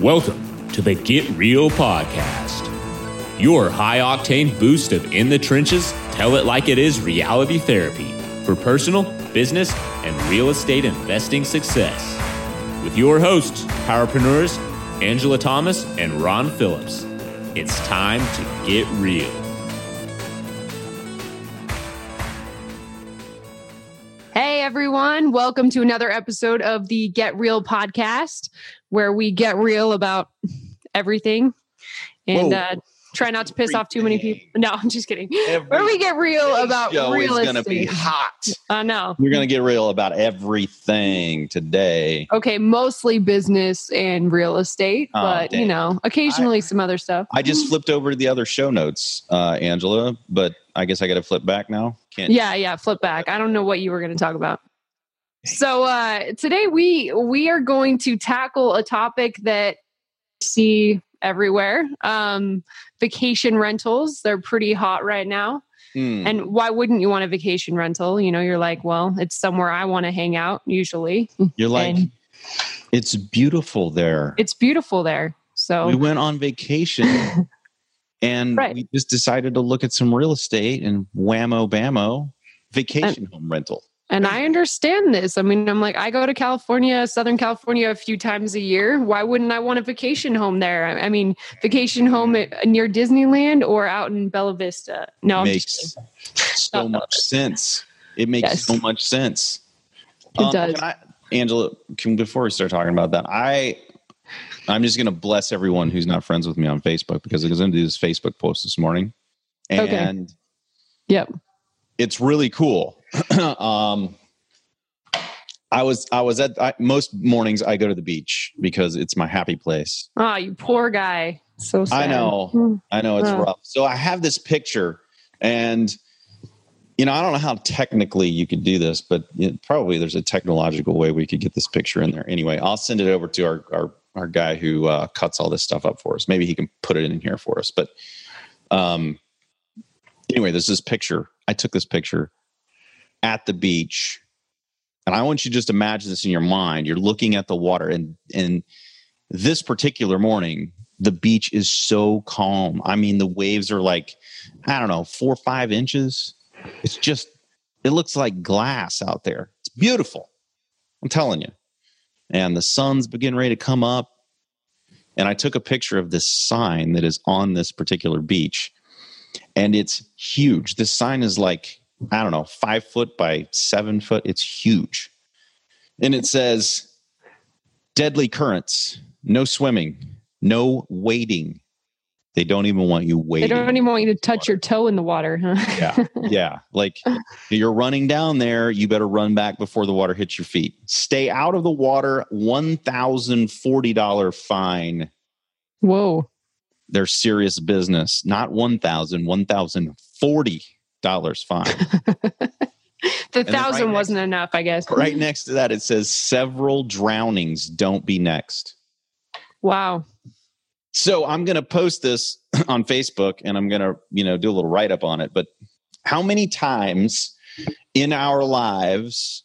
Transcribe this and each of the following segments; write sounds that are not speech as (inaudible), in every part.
Welcome to the Get Real Podcast, your high octane boost of in the trenches, tell it like it is reality therapy for personal, business, and real estate investing success. With your hosts, powerpreneurs Angela Thomas and Ron Phillips. It's time to get real. Everyone, welcome to another episode of the Get Real podcast where we get real about everything and uh, try not to piss off too many people. No, I'm just kidding. Every where we get real about show real is going to be hot. I know. We're going to get real about everything today. Okay, mostly business and real estate, Oh, but you know, occasionally some other stuff. I just flipped over to the other show notes, uh, Angela, but I guess I got to flip back now. Can't. Yeah, yeah, flip back. I don't know what you were going to talk about. So uh today we we are going to tackle a topic that you see everywhere. Um vacation rentals, they're pretty hot right now. Hmm. And why wouldn't you want a vacation rental? You know, you're like, well, it's somewhere I want to hang out usually. You're like, and- it's beautiful there. It's beautiful there. So We went on vacation (laughs) and Right. we just decided to look at some real estate and whammo bammo vacation home rental. And I understand this. I mean, I'm like, I go to California, Southern California, a few times a year. Why wouldn't I want a vacation home there? I mean, vacation home at, near Disneyland or out in Bella Vista. No, I'm just makes so much sense. It makes Yes. so much sense. It um, does. Can I, Angela, can, before we start talking about that, I I'm just going to bless everyone who's not friends with me on Facebook because I was going to do this Facebook post this morning, and Okay. Yep. It's really cool. (clears throat) um, I was I was at I, most mornings I go to the beach because it's my happy place. Oh, you poor guy. So sad. I know. Hmm. I know it's Wow. rough. So I have this picture, and you know I don't know how technically you could do this, but it, probably there's a technological way we could get this picture in there. Anyway, I'll send it over to our our, our guy who uh, cuts all this stuff up for us. Maybe he can put it in here for us. But um, anyway, there's this picture. I took this picture at the beach. And I want you to just imagine this in your mind. You're looking at the water, and and this particular morning, the beach is so calm. I mean, the waves are like, I don't know, four or five inches. It's just, it looks like glass out there. It's beautiful. I'm telling you. And the sun's beginning ready to come up. And I took a picture of this sign that is on this particular beach. And it's huge. This sign is like, I don't know, five foot by seven foot. It's huge. And it says, deadly currents, no swimming, no wading. They don't even want you They don't even want you to touch your toe in the water, huh? yeah, yeah. Like you're running down there, you better run back before the water hits your feet. Stay out of the water. One thousand forty dollar fine. Whoa. They're serious business. Not one thousand. One thousand forty dollars fine. (laughs) The right thousand next- wasn't enough, I guess. right next to that, it says several drownings. Don't be next. Wow. So I'm going to post this (clears throat) on Facebook and I'm going to, you know, do a little write up on it. But how many times in our lives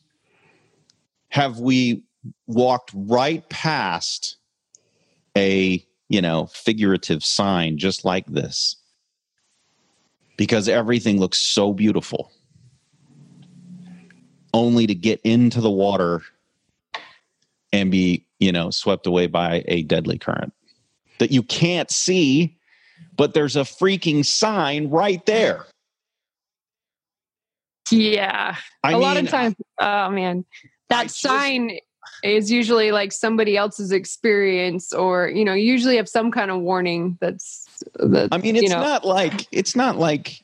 have we walked right past a, you know, figurative sign just like this? Because everything looks so beautiful. Only to get into the water and be, you know, swept away by a deadly current that you can't see, but there's a freaking sign right there. Yeah. I a mean, lot of times, oh man, that just- sign is usually like somebody else's experience, or you know, usually have some kind of warning. That's that. I mean, it's you know, not like it's not like.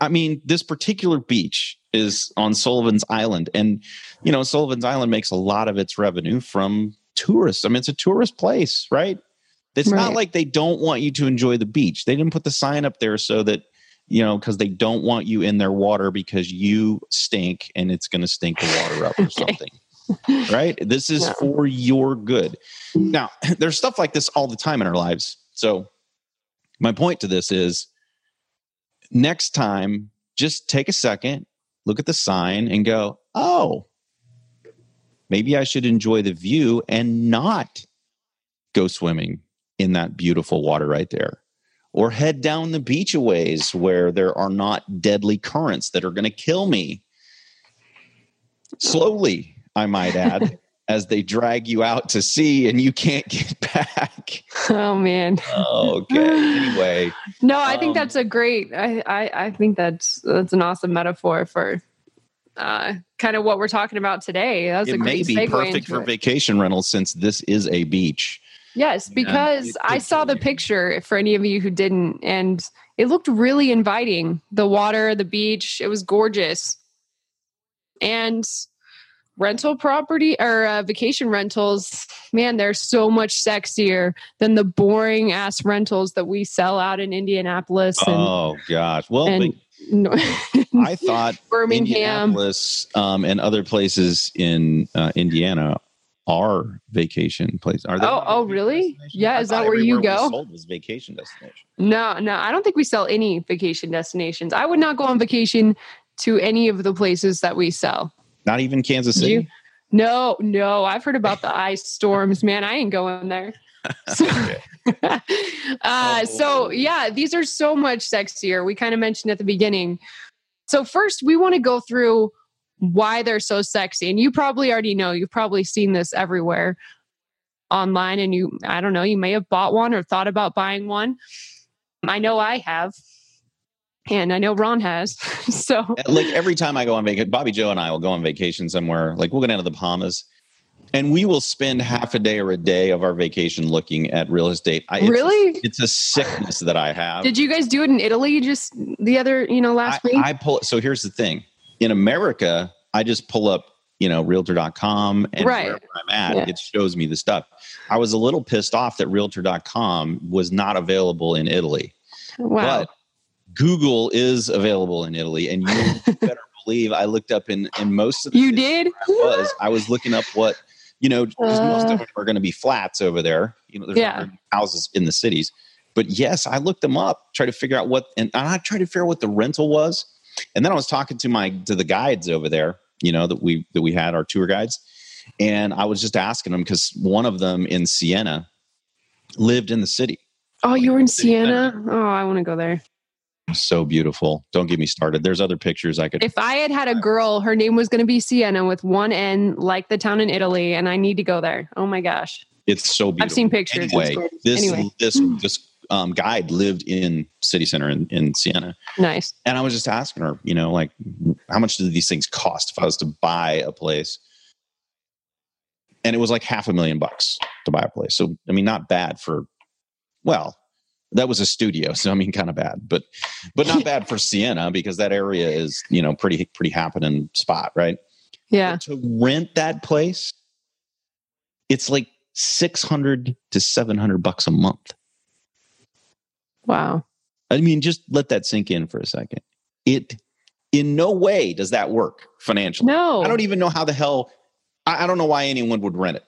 I- mean, this particular beach is on Sullivan's Island, and you know, Sullivan's Island makes a lot of its revenue from tourists. I mean, it's a tourist place, right? It's not like they don't want you to enjoy the beach. They didn't put the sign up there so that you know because they don't want you in their water because you stink and it's going to stink the water up or (laughs) something. Right? This is No. for your good. Now, (clears throat) there's stuff like this all the time in our lives. So, my point to this is next time, just take a second, look at the sign, and go, oh, maybe I should enjoy the view and not go swimming in that beautiful water right there. Or head down the beach a ways where there are not deadly currents that are going to kill me. Slowly, I might add, (laughs) as they drag you out to sea and you can't get (laughs) back. Oh man. okay. Anyway. (laughs) No, I think Um, that's a great I, I I think that's that's an awesome metaphor for uh kind of what we're talking about today. That's a it may great be perfect for it. vacation rentals since this is a beach. Yes, because it I saw the picture for any of you who didn't, and it looked really inviting. The water, the beach, it was gorgeous. And rental property or uh, vacation rentals, man, they're so much sexier than the boring ass rentals that we sell out in Indianapolis and, Oh gosh. Well, and but (laughs) I thought Birmingham. Indianapolis um, and other places in uh, Indiana are vacation places. Are they? Oh, oh, really? Yeah, I is that where you go? Sold was vacation destination. No, no, I don't think we sell any vacation destinations. I would not go on vacation to any of the places that we sell. Not even Kansas City. you? No, no, I've heard about the ice storms, man. I ain't going there. (laughs) So, (laughs) uh, so yeah, these are so much sexier. We kind of mentioned at the beginning. So first, we want to go through why they're so sexy, and you probably already know. You've probably seen this everywhere online, and you, I don't know, you may have bought one or thought about buying one. I know I have, and I know Ron has. (laughs) so uh, like every time I go on vacation, Bobby Joe and I will go on vacation somewhere. Like we'll go down to the Bahamas, and we will spend half a day or a day of our vacation looking at real estate. I, it's a- Really? it's a sickness that I have. Did you guys do it in Italy just the other, you know, last I, week? I pull. So here's the thing: in America, I just pull up, you know, Realtor.com, and Right. wherever I'm at, Yeah. it shows me the stuff. I was a little pissed off that Realtor.com was not available in Italy, wow. but Google is available in Italy, and you (laughs) better believe I looked up in in most of the you did? I was I was looking up what you know because most Uh. of them are going to be flats over there. You know, there's Yeah. houses in the cities. But yes, I looked them up, try to figure out what, and I tried to figure out what the rental was, and then I was talking to my to the guides over there. You know that we that we had our tour guides, and I was just asking them because one of them in Siena lived in the city. Oh, you were in Siena? Oh, I want to go there. So beautiful. Don't get me started. There's other pictures I could. If I had had a girl, her name was going to be Siena with one N, like the town in Italy, and I need to go there. Oh my gosh. It's so beautiful. I've seen pictures. Anyway, this Anyway. this this um, guide lived in city center in, in Siena, Nice. and I was just asking her, you know, like how much do these things cost if I was to buy a place? And it was like half a million bucks to buy a place. So I mean, not bad for. Well, that was a studio, so I mean, kind of bad, but but not (laughs) bad for Siena because that area is you know pretty pretty happening spot, right? Yeah. But to rent that place, it's like six hundred to seven hundred bucks a month. Wow. I mean, just let that sink in for a second. It in no way does that work financially. No. I don't even know how the hell. I, I don't know why anyone would rent it.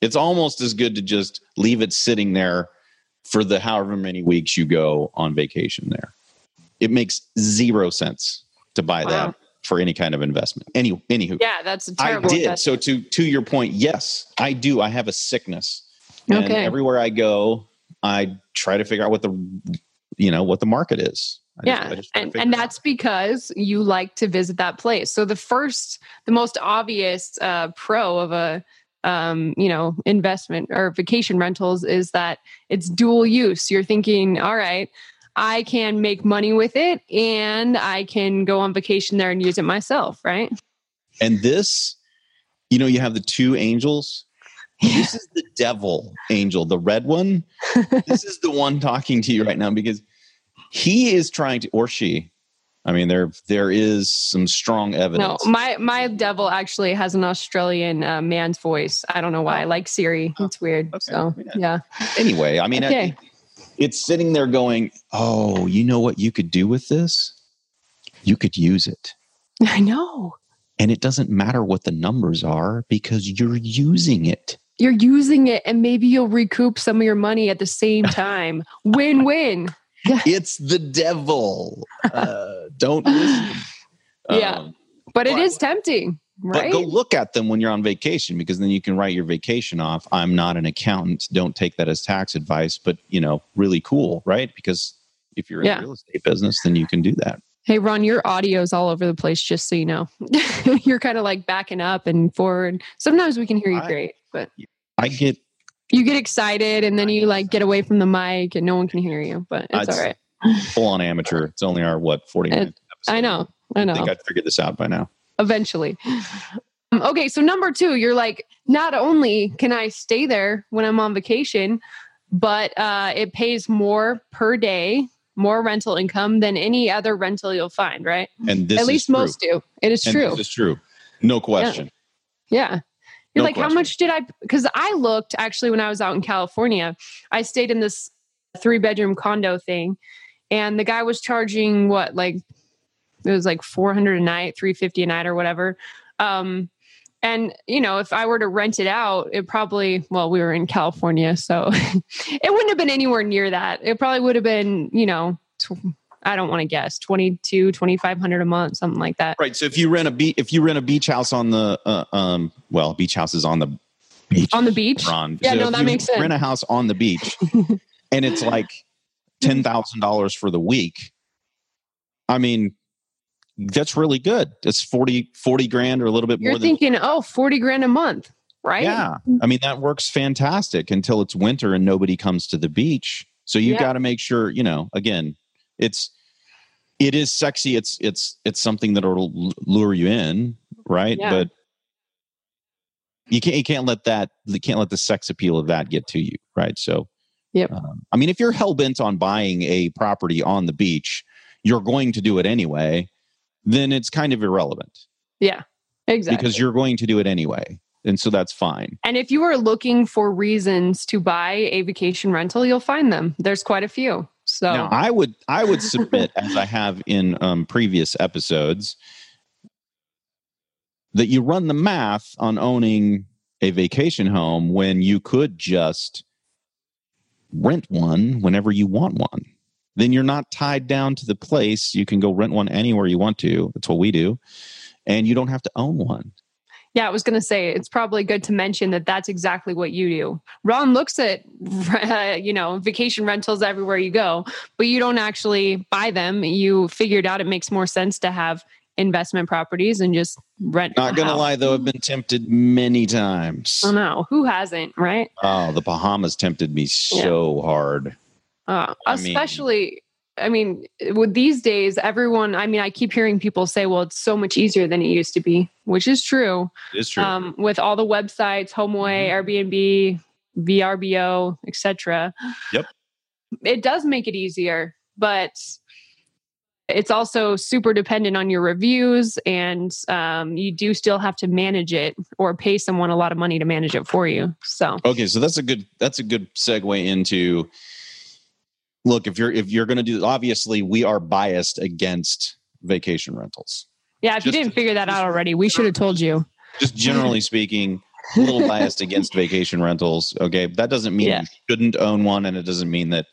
It's almost as good to just leave it sitting there for the however many weeks you go on vacation there. It makes zero sense to buy Wow. that for any kind of investment. Any anywho, Yeah, that's a terrible. I did. investment. So to to your point, yes, I do. I have a sickness, and Okay. everywhere I go, I try to figure out what the you know what the market is. I yeah I just and, and that's because you like to visit that place so the first the most obvious uh, pro of a um, you know investment or vacation rentals is that it's dual use you're thinking all right i can make money with it and i can go on vacation there and use it myself right and this, you know, you have the two angels. (laughs) This is the devil angel, the red one. (laughs) this is the one talking to you right now because he is trying to, or she. I mean, there there is some strong evidence. no my my devil actually has an australian uh, man's voice i don't know why I like siri it's weird Okay. so Yeah. yeah anyway, I mean, Okay. I- it's sitting there going, "Oh, you know what you could do with this? You could use it." (laughs) i know And it doesn't matter what the numbers are because you're using it. you're using it and maybe you'll recoup some of your money at the same time. (laughs) win win. It's the devil. (laughs) Uh, don't listen. (sighs) Yeah. Um, But it But- is tempting. right? But go look at them when you're on vacation because then you can write your vacation off. I'm not an accountant. Don't take that as tax advice, but you know, really cool, right? Because if you're in Yeah. the real estate business, then you can do that. Hey, Ron, your audio's all over the place, just so you know. (laughs) You're kind of like backing up and forward. Sometimes we can hear you I- great, but I get you get excited and then you like get away from the mic and no one can hear you, but it's I'd- all right. Full on amateur. It's only our what 40 minutes. I know. I know. I think I'd figured this out by now. Eventually. Um, Okay, so number two, you're like, not only can I stay there when I'm on vacation, but uh, it pays more per day, more rental income than any other rental you'll find, right? And this At least true. most do. It is And true. This is true. No question. Yeah. You're No like, how much did I? Because I looked actually when I was out in California, I stayed in this three bedroom condo thing, and the guy was charging what, like, it was like 400 a night, 350 a night, or whatever. Um, and you know, if I were to rent it out, it probably, well, we were in California, so (laughs) it wouldn't have been anywhere near that. It probably would have been, you know, tw- I don't want to guess, 22, 2500 a month, something like that. Right. So if you rent a beach, if you rent a beach house on the, uh, um, well, beach house is on the beach. On the beach? Ron. Yeah, So no, that makes sense. Rent a house on the beach, (laughs) and it's like Mm-hmm. ten thousand dollars for the week. I mean, that's really good. It's 40, 40 grand or a little bit more. You're more than thinking, oh, 40 grand a month, right? Yeah. I mean, that works fantastic until it's winter and nobody comes to the beach. So you Yeah. got to make sure, you know, again, it's it is sexy. It's it's it's something that'll lure you in, right? Yeah. But you can't you can't let that you can't let the sex appeal of that get to you, right? So Yep. um, I mean, if you're hell bent on buying a property on the beach, you're going to do it anyway. Then it's kind of irrelevant Yeah, exactly. because you're going to do it anyway, and so that's fine. and if you are looking for reasons to buy a vacation rental, you'll find them. There's quite a few. So Now, I would I would submit, (laughs) as I have in um, previous episodes, that you run the math on owning a vacation home when you could just rent one whenever you want one. Then you're not tied down to the place. You can go rent one anywhere you want to. That's what we do, and you don't have to own one. yeah, I was going to say it's probably good to mention that that's exactly what you do. Ron looks at (laughs) you know vacation rentals everywhere you go, but you don't actually buy them. You figured out it makes more sense to have investment properties and just rent. Not gonna house. lie though, I've been tempted many times. Oh no, who hasn't, right? Oh, the Bahamas tempted me so hard. Uh, especially, I mean, with these days, everyone. I mean, I keep hearing people say, "Well, it's so much easier than it used to be," which is true. It's true. Um, with all the websites, HomeAway, Mm-hmm. Airbnb, VRBO, etc. Yep. It does make it easier, but it's also super dependent on your reviews, and um, you do still have to manage it or pay someone a lot of money to manage it for you. So, Okay, so that's a good that's a good segue into look if you're if you're going to do obviously we are biased against vacation rentals. yeah, if you didn't figure that out already, we should have told you. Just generally speaking, a little biased (laughs) against vacation rentals. Okay, that doesn't mean Yeah. you shouldn't own one, and it doesn't mean that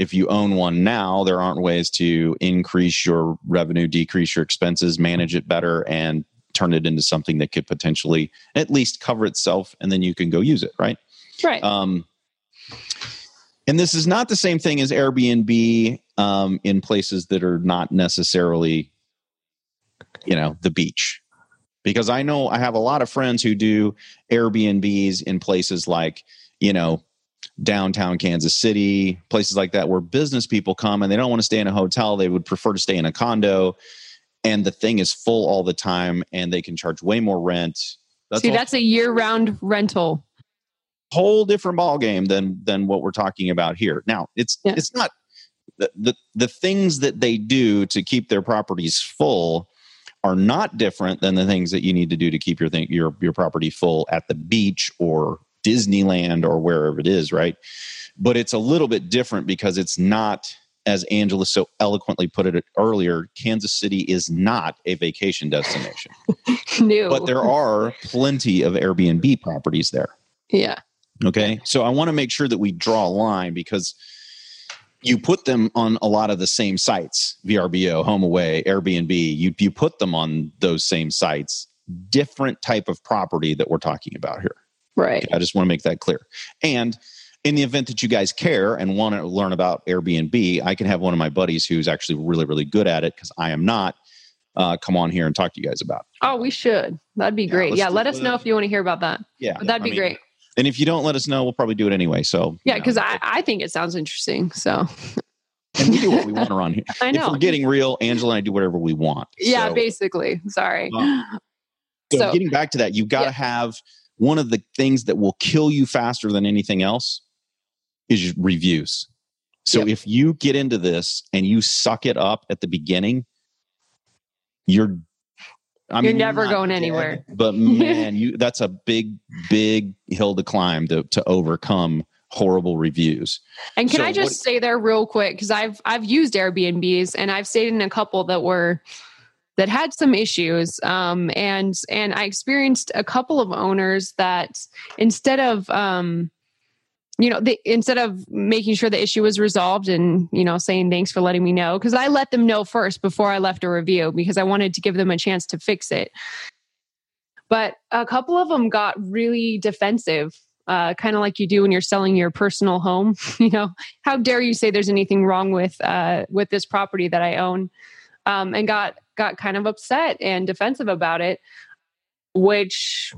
if you own one now, there aren't ways to increase your revenue, decrease your expenses, manage it better, and turn it into something that could potentially at least cover itself, and then you can go use it. Right. Right. Um, and this is not the same thing as Airbnb um, in places that are not necessarily, you know, the beach. Because I know I have a lot of friends who do Airbnbs in places like, you know, downtown Kansas City, places like that, where business people come and they don't want to stay in a hotel. They would prefer to stay in a condo. And the thing is full all the time and they can charge way more rent. See, that's a year-round rental. whole different ball game than than what we're talking about here. Now, it's Yeah. it's not the, the the things that they do to keep their properties full are not different than the things that you need to do to keep your thing your your property full at the beach or Disneyland or wherever it is, right? But it's a little bit different because it's not as Angela so eloquently put it earlier, Kansas City is not a vacation destination. (laughs) New. but there are plenty of Airbnb properties there. yeah. Okay. So I want to make sure that we draw a line because you put them on a lot of the same sites VRBO, HomeAway, Airbnb. You, you put them on those same sites, different type of property that we're talking about here. Right. I just want to make that clear. And in the event that you guys care and want to learn about Airbnb, I can have one of my buddies who's actually really, really good at it because I am not. Uh, come on here and talk to you guys about. It. Oh, we should. That'd be Yeah, great. Yeah, let us know if you want to hear about that. Yeah, But that'd I be mean, great. And if you don't let us know, we'll probably do it anyway. So Yeah, you know, because I, I think it sounds interesting. So and we do what we want around (laughs) here. I If know. we're getting real, Angela and I do whatever we want. yeah, So- basically. Sorry. Um, So, So- getting back to that, you've got to Yeah. have one of the things that will kill you faster than anything else is reviews. So Yep. if you get into this and you suck it up at the beginning, you're I You're mean, never not going dead, anywhere. But (laughs) man, you that's a big, big hill to climb to to overcome horrible reviews. And can So I just what- say there real quick because I've I've used Airbnbs and I've stayed in a couple that were that had some issues um, and and I experienced a couple of owners that instead of um, you know they, instead of making sure the issue was resolved and you know saying thanks for letting me know because I let them know first before I left a review because I wanted to give them a chance to fix it. But a couple of them got really defensive uh, kind of like you do when you're selling your personal home. (laughs) you know, how dare you say there's anything wrong with uh, with this property that I own? Um, and got got kind of upset and defensive about it, which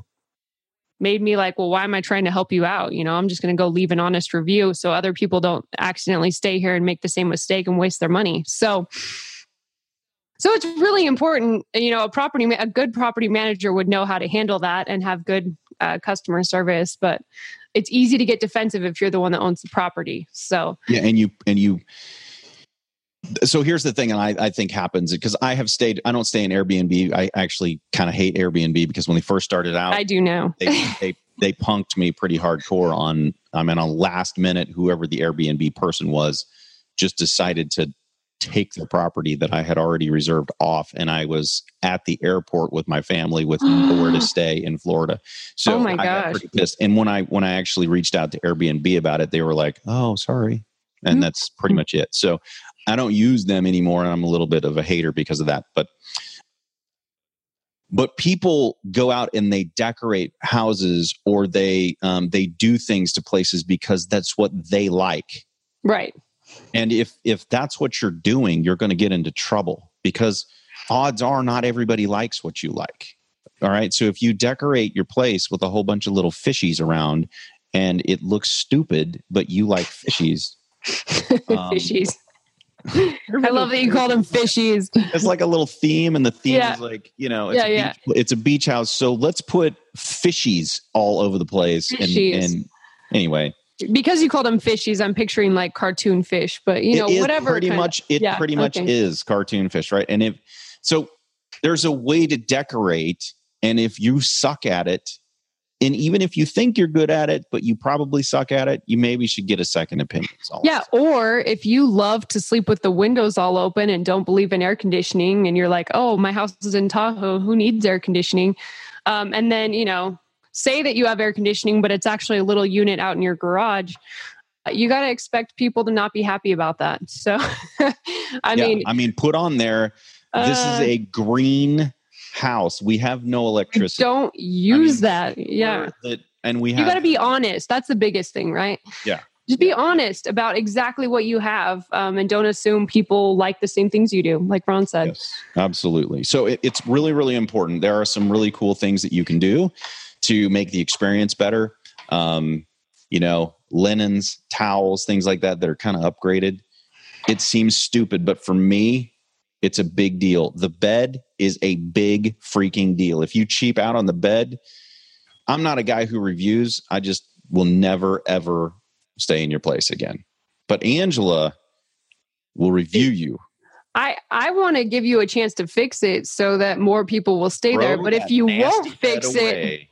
made me like, well, why am I trying to help you out? You know, I'm just going to go leave an honest review so other people don't accidentally stay here and make the same mistake and waste their money. So. So it's really important, you know, a property, a good property manager would know how to handle that and have good uh, customer service. But it's easy to get defensive if you're the one that owns the property. So Yeah, and you and you. So here's the thing, and I, I think happens because I have stayed. I don't stay in Airbnb. I actually kind of hate Airbnb because when they first started out, I do know. they, they they punked me pretty hardcore on. I mean, on last minute, whoever the Airbnb person was, just decided to take the property that I had already reserved off, and I was at the airport with my family with (gasps) nowhere to stay in Florida. So Oh my I got gosh. pretty pissed. And when I when I actually reached out to Airbnb about it, they were like, "Oh, sorry," and Hmm. that's pretty much it. So I don't use them anymore, and I'm a little bit of a hater because of that. But but people go out and they decorate houses or they um, they do things to places because that's what they like Right. and if if that's what you're doing you're going to get into trouble because odds are not everybody likes what you like all right so if you decorate your place with a whole bunch of little fishies around and it looks stupid but you like fishies (laughs) Um, fishies. I love that you called them fishies. it's like a little theme and the theme Yeah. is like you know it's, Yeah, a yeah. beach, it's a beach house so let's put fishies all over the place and, and anyway Because you called them fishies, I'm picturing like cartoon fish, but you know, it is whatever. pretty kind of- much it yeah, pretty much okay. is cartoon fish right and if so there's a way to decorate and if you suck at it and even if you think you're good at it but you probably suck at it you maybe should get a second opinion is Yeah, or if you love to sleep with the windows all open and don't believe in air conditioning, and you're like, "Oh, my house is in Tahoe. Who needs air conditioning?" Um, and then you know, say that you have air conditioning, but it's actually a little unit out in your garage. You got to expect people to not be happy about that. So, (laughs) I Yeah, mean, i mean put on there this is uh, a green house we have no electricity don't use I mean, that. Yeah, that, and we have you got to be honest. That's the biggest thing, right? Yeah. Just be honest about exactly what you have, um, and don't assume people like the same things you do. Like Ron said. Yes, absolutely. So it, it's really, really important. There are some really cool things that you can do to make the experience better. Um, you know, linens, towels, things like that that are kind of upgraded. It seems stupid, but for me, it's a big deal. The bed is a big freaking deal. If you cheap out on the bed, I'm not a guy who reviews. I just will never, ever stay in your place again. But Angela will review you. I I want to give you a chance to fix it so that more people will stay there. But if you won't fix it,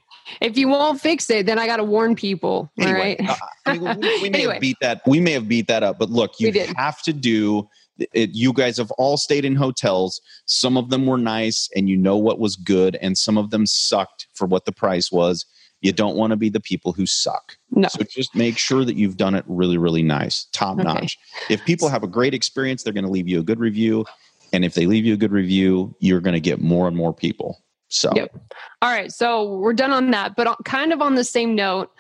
if you won't fix it, then I got to warn people. Anyway, all right. uh, I mean, we, we may (laughs) Anyway. have beat that. We may have beat that up, but look, you have to do. It, you guys have all stayed in hotels. Some of them were nice, and you know what was good, and some of them sucked for what the price was. You don't want to be the people who suck. No. So just make sure that you've done it really, really nice, top Okay. notch. If people have a great experience, they're going to leave you a good review, and if they leave you a good review, you're going to get more and more people. So, Yep. all right. So we're done on that. But kind of on the same note,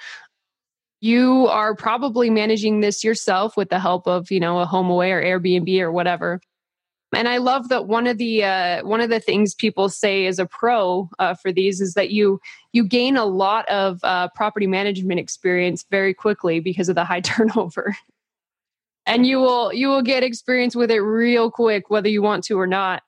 you are probably managing this yourself with the help of, you know, a HomeAway or Airbnb or whatever. And I love that one of the uh, one of the things people say as a pro uh, for these is that you you gain a lot of uh, property management experience very quickly because of the high (laughs) turnover, and you will you will get experience with it real quick whether you want to or not.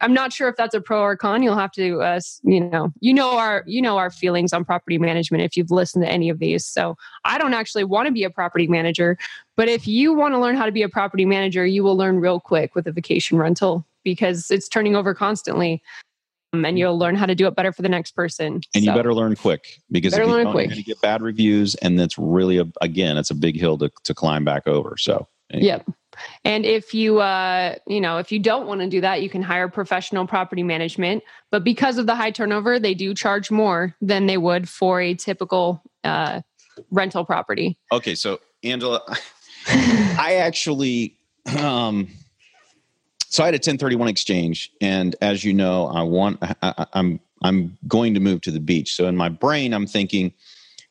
I'm not sure if that's a pro or con. You'll have to, uh, you know, you know our, you know our feelings on property management if you've listened to any of these. So I don't actually want to be a property manager, but if you want to learn how to be a property manager, you will learn real quick with a vacation rental because it's turning over constantly, um, and you'll learn how to do it better for the next person. And so. you better learn quick because better if you learn quick. you're going to get bad reviews, and that's really a, again, it's a big hill to to climb back over. So. Anyway. Yep. And if you, uh, you know, if you don't want to do that, you can hire professional property management. But because of the high turnover, they do charge more than they would for a typical uh, rental property. Okay, so Angela, I actually, um, so I had a 1031 exchange, and as you know, I want, I, I'm, I'm going to move to the beach. So in my brain, I'm thinking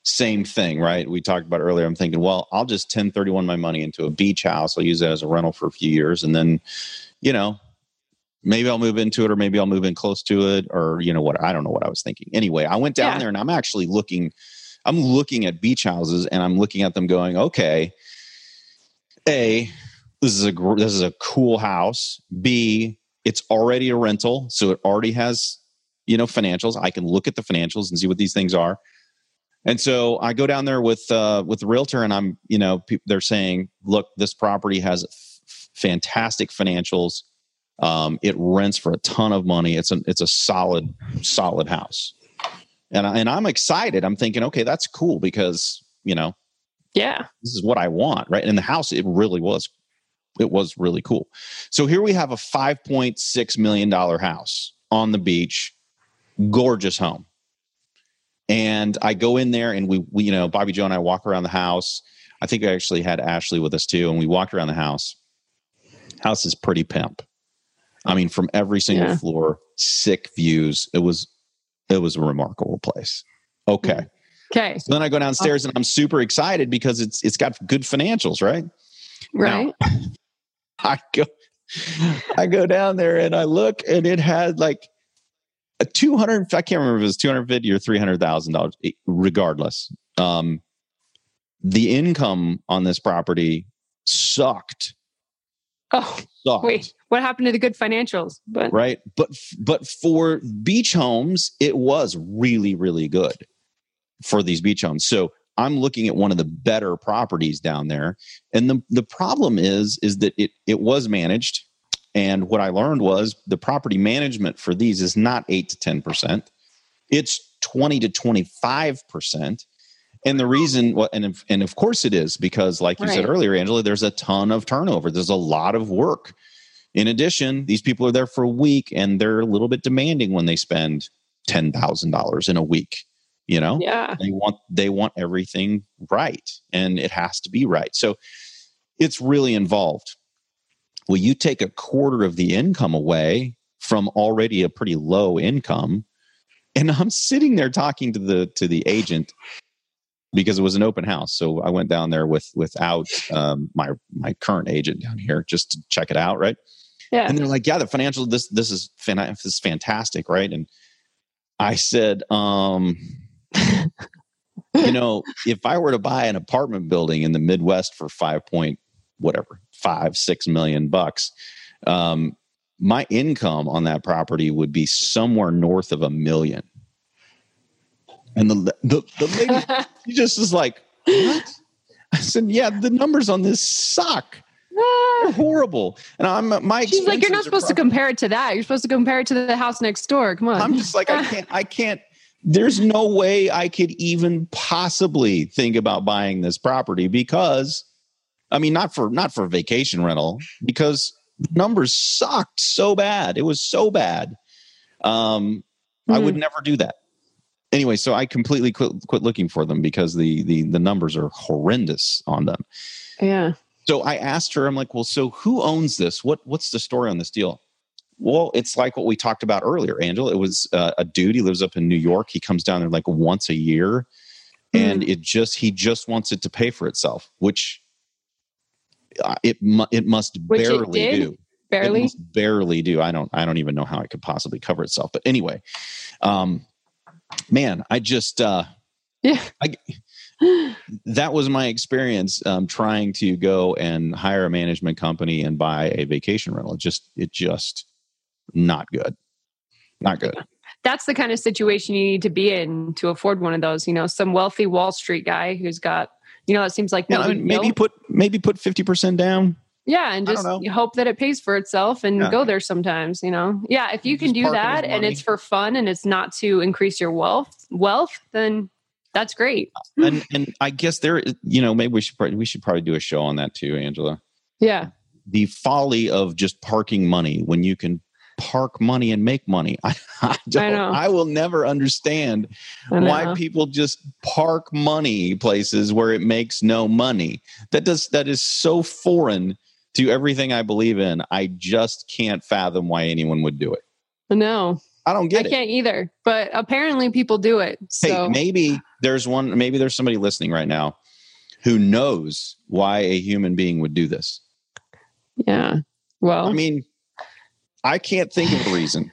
same thing, right? We talked about earlier. I'm thinking, well, I'll just 1031 my money into a beach house. I'll use that as a rental for a few years. And then, you know, maybe I'll move into it or maybe I'll move in close to it or, you know, what I don't know what I was thinking. Anyway, I went down yeah. there and I'm actually looking, I'm looking at beach houses and I'm looking at them going, okay, A, this is a, this is a cool house. B, it's already a rental. So it already has, you know, financials. I can look at the financials and see what these things are. And so I go down there with uh, with the realtor, and I'm you know pe- they're saying, look, this property has f- fantastic financials. Um, it rents for a ton of money. It's a it's a solid solid house, and I, and I'm excited. I'm thinking, okay, that's cool because you know, yeah, this is what I want, right? And the house, it really was, it was really cool. So here we have a 5.6 million dollar house on the beach, gorgeous home and I go in there and we, we, you know, Bobby Joe and I walk around the house. I think I actually had Ashley with us too. And we walked around the house. House is pretty pimp. I mean, from every single yeah. floor, sick views. It was, it was a remarkable place. Okay. Mm. Okay. So then I go downstairs and I'm super excited because it's, it's got good financials, right? Right. Now, (laughs) I go, I go down there and I look and it had like a 200 i can't remember if it was 250 or 300 thousand dollars regardless. Um the income on this property sucked. Oh sucked. wait what happened to the good financials? But right? But but for beach homes it was really really good for these beach homes. So i'm looking at one of the better properties down there and the the problem is is that it it was managed and what I learned was the property management for these is not 8 to 10%. It's 20 to 25%. And the reason, well, and, and of course it is because, like you right. said earlier, Angela, there's a ton of turnover. There's a lot of work. In addition, these people are there for a week and they're a little bit demanding when they spend $10,000 in a week. You know, yeah, they want they want everything right, and it has to be right. So it's really involved. Well, you take a quarter of the income away from already a pretty low income. And I'm sitting there talking to the to the agent because it was an open house. So I went down there with without um, my my current agent down here just to check it out, right? Yeah. And they're like, "Yeah, the financial this this is fan- this is fantastic, right?" And I said, um, you know, if I were to buy an apartment building in the Midwest for five point whatever five six million bucks. Um, my income on that property would be somewhere north of a million. And the the, the lady (laughs) she just is like what? I said yeah the numbers on this suck. They're horrible. And i'm my she's like you're not supposed to compare it to that. You're supposed to compare it to the house next door. Come on. I'm just like i can't i can't there's no way i could even possibly think about buying this property because I mean, not for not for vacation rental because numbers sucked so bad. It was so bad. Um, mm. I would hmm. never do that. Anyway, so I completely quit, quit looking for them because the the the numbers are horrendous on them. Yeah. So I asked her, I'm like, well, so who owns this? What what's the story on this deal? Well, it's like what we talked about earlier, Angela. It was uh, a dude. He lives up in New York. He comes down there like once a year, and Mm. it just he just wants it to pay for itself, which it mu- it must Which it barely did? do. It Barely. barely do. I don't I don't even know how it could possibly cover itself. But anyway, um, man, I just uh, Yeah. I, that was my experience um, trying to go and hire a management company and buy a vacation rental. It just it just not good, not good. That's the kind of situation you need to be in to afford one of those. You know, some wealthy Wall Street guy who's got, you know, it seems like Yeah, big maybe deal. put maybe put fifty percent down. Yeah, and just you hope that it pays for itself and Yeah. go there sometimes, you know. Yeah, if you can do that and it's for fun and it's not to increase your wealth, wealth, then that's great. And and I guess there, you know, maybe we should probably, we should probably do a show on that too, Angela. Yeah. The folly of just parking money when you can park money and make money. (laughs) I, I don't. know. I will never understand I why people just park money places where it makes no money. That does that is so foreign to everything I believe in. I just can't fathom why anyone would do it. No, I don't I get it. I can't either. But apparently people do it. Hey, So maybe there's one maybe there's somebody listening right now who knows why a human being would do this. yeah. Well, I mean, I can't think of a reason.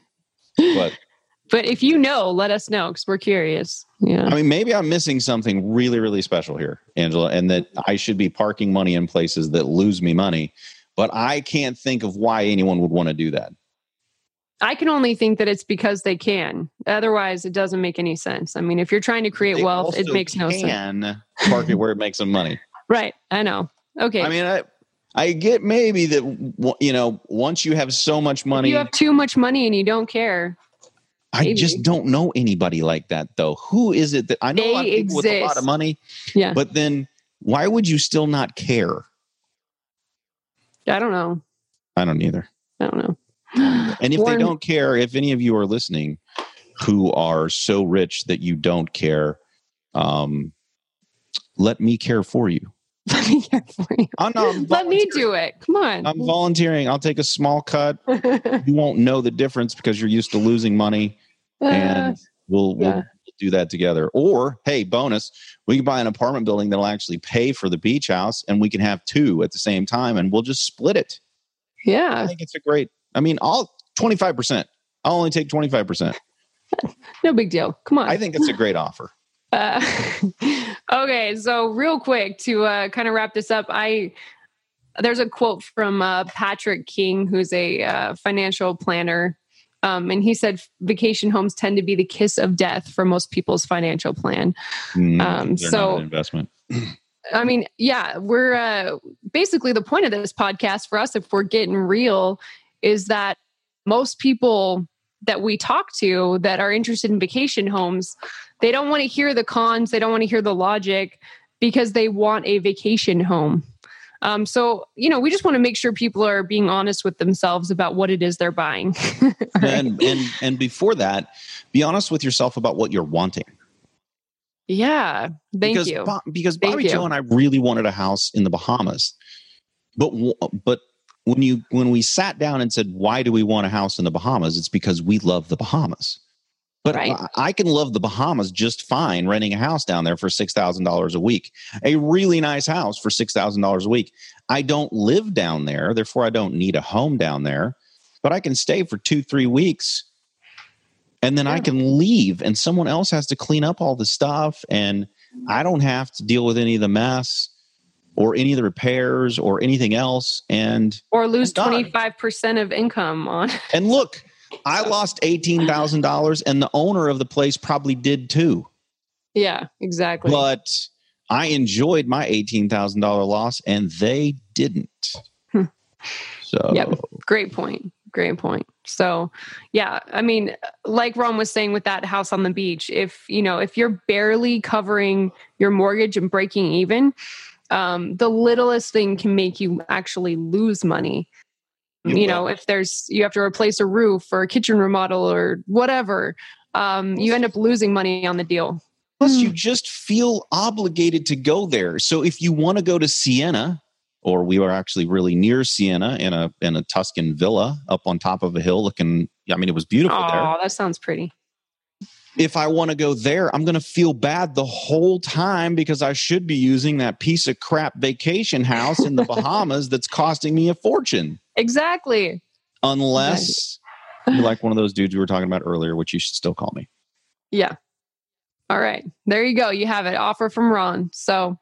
But (laughs) but if you know, let us know because we're curious. Yeah. I mean, maybe I'm missing something really, really special here, Angela, and that I should be parking money in places that lose me money. But I can't think of why anyone would want to do that. I can only think that it's because they can. Otherwise, it doesn't make any sense. I mean, if you're trying to create They wealth, it makes no sense. Can park it where it makes them money. (laughs) Right. I know. Okay. I mean, I I get maybe that you know once you have so much if money, you have too much money and you don't care. I maybe. just don't know anybody like that though. Who is it that I know a lot of They people with a lot of money, Yeah. but then why would you still not care? I don't know. I don't either. I don't know. And if Warren- they don't care, if any of you are listening who are so rich that you don't care, um, let me care for you. Let me care for you. (laughs) Let me do it. Come on. I'm volunteering. I'll take a small cut. (laughs) You won't know the difference because you're used to losing money, uh, and we'll, we'll do that together. Or, hey, bonus, we can buy an apartment building that'll actually pay for the beach house, and we can have two at the same time, and we'll just split it. Yeah, I think it's a great. I mean, I'll 25. percent I'll only take 25 percent. (laughs) No big deal. Come on. I think it's a great offer. Uh, (laughs) okay, so real quick to uh, kind of wrap this up, I there's a quote from uh, Patrick King, who's a uh, financial planner, um, and he said vacation homes tend to be the kiss of death for most people's financial plan. Mm, Um, so- not an investment. (clears throat) I mean, yeah, we're uh, basically the point of this podcast for us, if we're getting real, is that most people that we talk to that are interested in vacation homes, they don't want to hear the cons, they don't want to hear the logic because they want a vacation home. Um, so, you know, we just want to make sure people are being honest with themselves about what it is they're buying. (laughs) Right? And and and before that, be honest with yourself about what you're wanting. yeah, thank because you. Bo- because Bobby. Joe and I really wanted a house in the Bahamas, but but when you when we sat down and said why do we want a house in the Bahamas, it's because we love the Bahamas. But Right. I, I can love the Bahamas just fine renting a house down there for six thousand dollars a week, a really nice house for six thousand dollars a week. I don't live down there, therefore I don't need a home down there, but I can stay for two three weeks and then I can leave and someone else has to clean up all the stuff and I don't have to deal with any of the mess or any of the repairs or anything else and or lose 25% of income on. (laughs) and look I lost $18,000 and the owner of the place probably did too yeah, exactly. but I enjoyed my $18,000 loss and they didn't Hmm. so Yep. Great point. Great point. So, yeah, I mean, like Ron was saying with that house on the beach, if you know, if you're barely covering your mortgage and breaking even, um, the littlest thing can make you actually lose money. You You, know, if there's you have to replace a roof or a kitchen remodel or whatever, um, you end up losing money on the deal. Plus, Hmm. you just feel obligated to go there. So if you want to go to Siena, or we were actually really near Siena in a in a Tuscan villa up on top of a hill looking I mean it was beautiful there. Oh, there. that sounds pretty. If I want to go there, I'm going to feel bad the whole time because I should be using that piece of crap vacation house in the (laughs) Bahamas that's costing me a fortune. Exactly. Unless you're (laughs) like one of those dudes we were talking about earlier, which you should still call me. Yeah. All right. There you go. You have it. Offer from Ron. So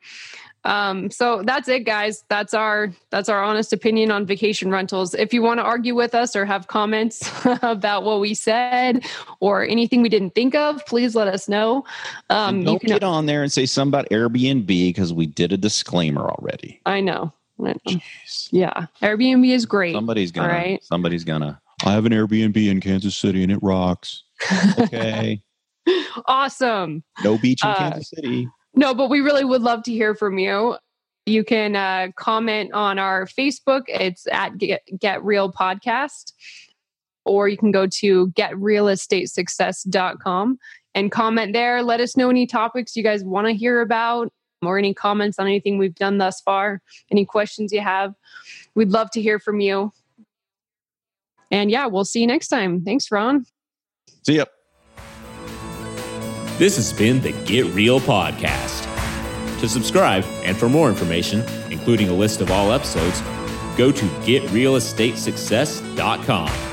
um so that's it guys. That's our that's our honest opinion on vacation rentals. If you want to argue with us or have comments (laughs) about what we said or anything we didn't think of, please let us know. Um you don't can get on there and say something about Airbnb because we did a disclaimer already. I know. I know. Jeez. Yeah. Airbnb is great. Somebody's gonna. Right. Somebody's gonna. I have an Airbnb in Kansas City and it rocks. (laughs) Okay. awesome. no beach in Uh, Kansas City. No, but we really would love to hear from you. You can uh, comment on our Facebook. It's at Get, Get Real Podcast. Or you can go to getrealestatesuccess.com and comment there. Let us know any topics you guys want to hear about or any comments on anything we've done thus far, any questions you have. We'd love to hear from you. And yeah, we'll see you next time. Thanks, Ron. See ya. This has been the Get Real Podcast. To subscribe and for more information, including a list of all episodes, go to getrealestatesuccess.com.